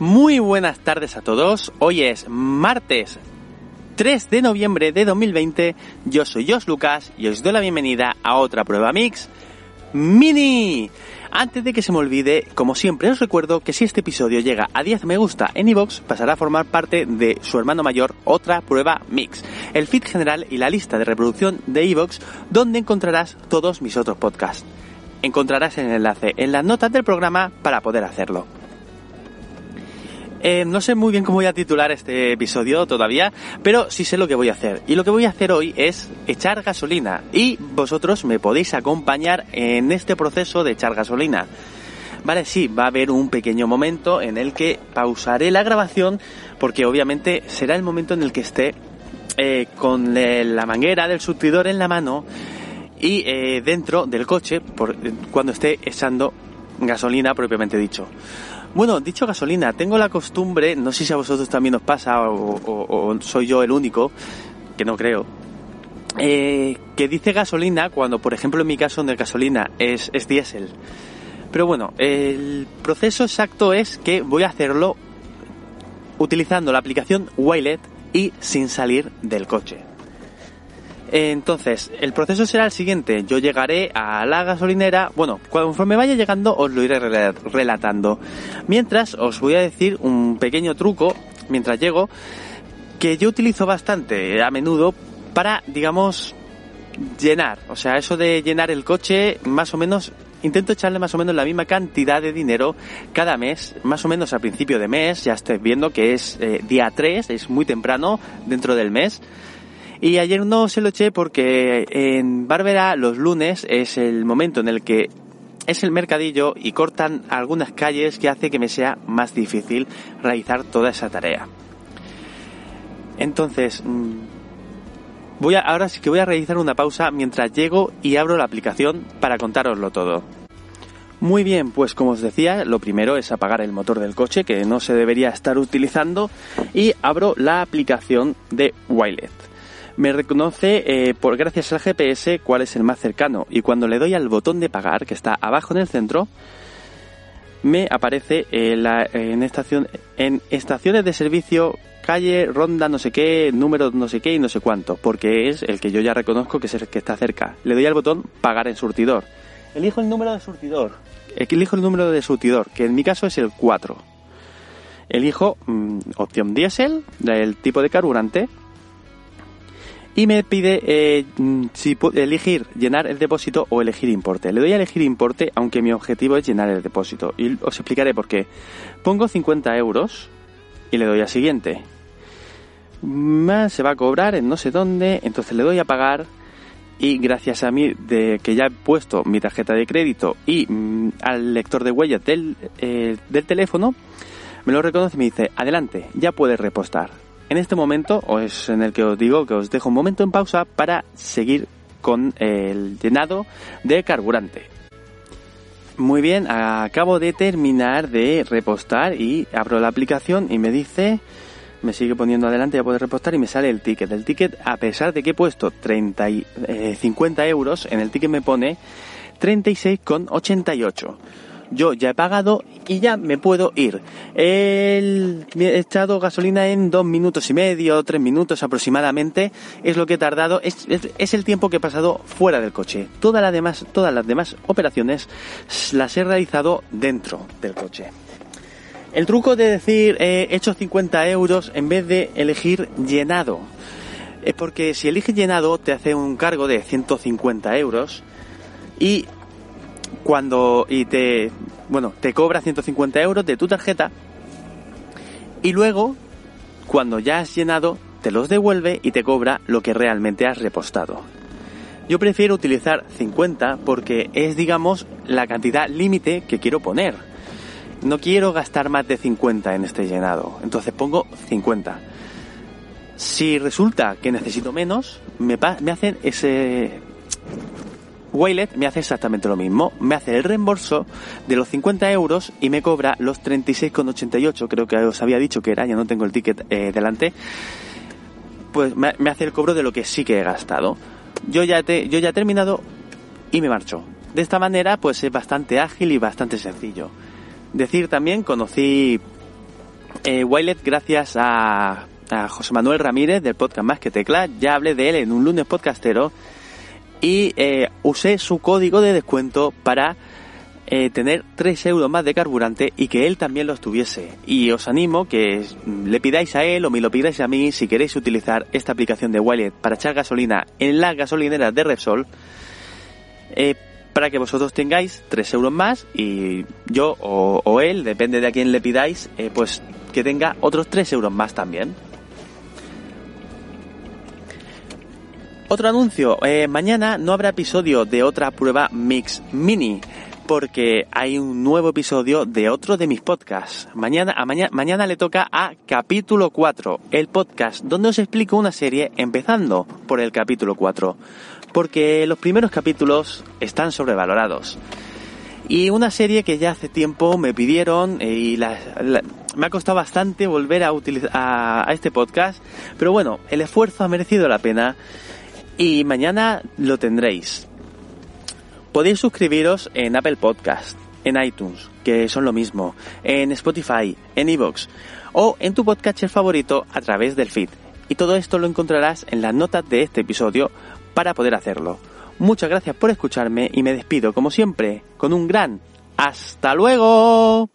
Muy buenas tardes a todos. Hoy es martes 3 de noviembre de 2020. Yo soy Jos Lucas y os doy la bienvenida a otra prueba mix mini. Antes de que se me olvide, como siempre os recuerdo que si este episodio llega a 10 me gusta en iVoox, pasará a formar parte de su hermano mayor, otra prueba mix, el feed general y la lista de reproducción de iVoox, donde encontrarás todos mis otros podcasts. Encontrarás el enlace en las notas del programa para poder hacerlo. Eh, no sé muy bien cómo voy a titular este episodio todavía, pero sí sé lo que voy a hacer. Y lo que voy a hacer hoy es echar gasolina. Y vosotros me podéis acompañar en este proceso de echar gasolina. Vale, sí, va a haber un pequeño momento en el que pausaré la grabación porque obviamente será el momento en el que esté eh, con la manguera del surtidor en la mano y eh, dentro del coche cuando esté echando gasolina propiamente dicho. Bueno, dicho gasolina, tengo la costumbre, no sé si a vosotros también os pasa o, soy yo el único, que no creo, eh, que dice gasolina cuando, por ejemplo, en mi caso de gasolina es, es diésel. Pero bueno, el proceso exacto es que voy a hacerlo utilizando la aplicación Wilet y sin salir del coche. Entonces, el proceso será el siguiente. Yo llegaré a la gasolinera. Bueno, conforme vaya llegando os lo iré relatando. Mientras os voy a decir un pequeño truco, mientras llego, que yo utilizo bastante a menudo para, digamos, llenar. O sea, eso de llenar el coche, más o menos, intento echarle más o menos la misma cantidad de dinero cada mes, más o menos a principio de mes. Ya estoy viendo que es eh, día 3, es muy temprano dentro del mes. Y ayer no se lo eché porque en Bárbara los lunes es el momento en el que es el mercadillo y cortan algunas calles que hace que me sea más difícil realizar toda esa tarea. Entonces, mm, voy a, ahora sí que voy a realizar una pausa mientras llego y abro la aplicación para contároslo todo. Muy bien, pues como os decía, lo primero es apagar el motor del coche que no se debería estar utilizando y abro la aplicación de Wilet me reconoce eh, por gracias al GPS cuál es el más cercano. Y cuando le doy al botón de pagar que está abajo en el centro me aparece eh, en estación en estaciones de servicio calle ronda no sé qué número no sé qué y no sé cuánto porque es el que yo ya reconozco que es el que está cerca. Le doy al botón pagar en surtidor. Elijo el número de surtidor. Elijo el número de surtidor que en mi caso es el 4 elijo mm, opción diésel del tipo de carburante y me pide eh, mm, si elegir llenar el depósito o elegir importe. Le doy a elegir importe, aunque mi objetivo es llenar el depósito. Y os explicaré por qué. Pongo 50 euros y le doy a siguiente. Más se va a cobrar en no sé dónde, entonces le doy a pagar y gracias a mí de que ya he puesto mi tarjeta de crédito y mm, al lector de huellas del, eh, del teléfono, me lo reconoce y me dice, adelante, ya puedes repostar. En este momento es en el que os digo que os dejo un momento en pausa para seguir con el llenado de carburante. Muy bien, acabo de terminar de repostar y abro la aplicación y me dice, me sigue poniendo adelante, ya puedo repostar y me sale el ticket. El ticket, a pesar de que he puesto 30 50 eh, euros, en el ticket me pone 36,88 yo ya he pagado y ya me puedo ir. he echado gasolina en dos minutos y medio, tres minutos aproximadamente, es lo que he tardado, es, el tiempo que he pasado fuera del coche. Todas las demás, todas las demás operaciones las he realizado dentro del coche. El truco de decir he hecho 50 euros en vez de elegir llenado es porque si eliges llenado te hace un cargo de 150 euros y cuando y te bueno te cobra 150 euros de tu tarjeta y luego cuando ya has llenado, te los devuelve y te cobra lo que realmente has repostado. Yo prefiero utilizar 50 porque es, digamos, la cantidad límite que quiero poner. No quiero gastar más de 50 en este llenado, entonces pongo 50. Si resulta que necesito menos, me, me hacen ese... Waylet me hace exactamente lo mismo. Me hace el reembolso de los 50 euros y me cobra los 36,88, creo que os había dicho que era, ya no tengo el ticket eh, delante. Pues me, hace el cobro de lo que sí que he gastado. Yo ya, te, yo ya he terminado y me marcho. De esta manera, pues es bastante ágil y bastante sencillo. Decir también, conocí eh, gracias a a José Manuel Ramírez del podcast Más que Tecla. Ya hablé de él en un lunes podcastero y eh, usé su código de descuento para eh, tener 3 euros más de carburante y que él también los tuviese. Y os animo que le pidáis a él o me lo pidáis a mí si queréis utilizar esta aplicación de Wallet para echar gasolina en las gasolineras de Repsol. Eh, para que vosotros tengáis 3 euros más y yo o, él, depende de a quién le pidáis, pues que tenga otros 3 euros más también. Otro anuncio, eh, mañana no habrá episodio de otra prueba Mix Mini porque hay un nuevo episodio de otro de mis podcasts. Mañana, a mañana le toca a capítulo 4, el podcast donde os explico una serie empezando por el capítulo 4, porque los primeros capítulos están sobrevalorados. Y una serie que ya hace tiempo me pidieron eh, y me ha costado bastante volver a, utilizar, a este podcast, pero bueno, el esfuerzo ha merecido la pena y mañana lo tendréis. Podéis suscribiros en Apple Podcast, en iTunes, que son lo mismo, en Spotify, en Evox o en tu podcatcher favorito a través del feed. Y todo esto lo encontrarás en las notas de este episodio para poder hacerlo. Muchas gracias por escucharme y me despido como siempre con un gran hasta luego.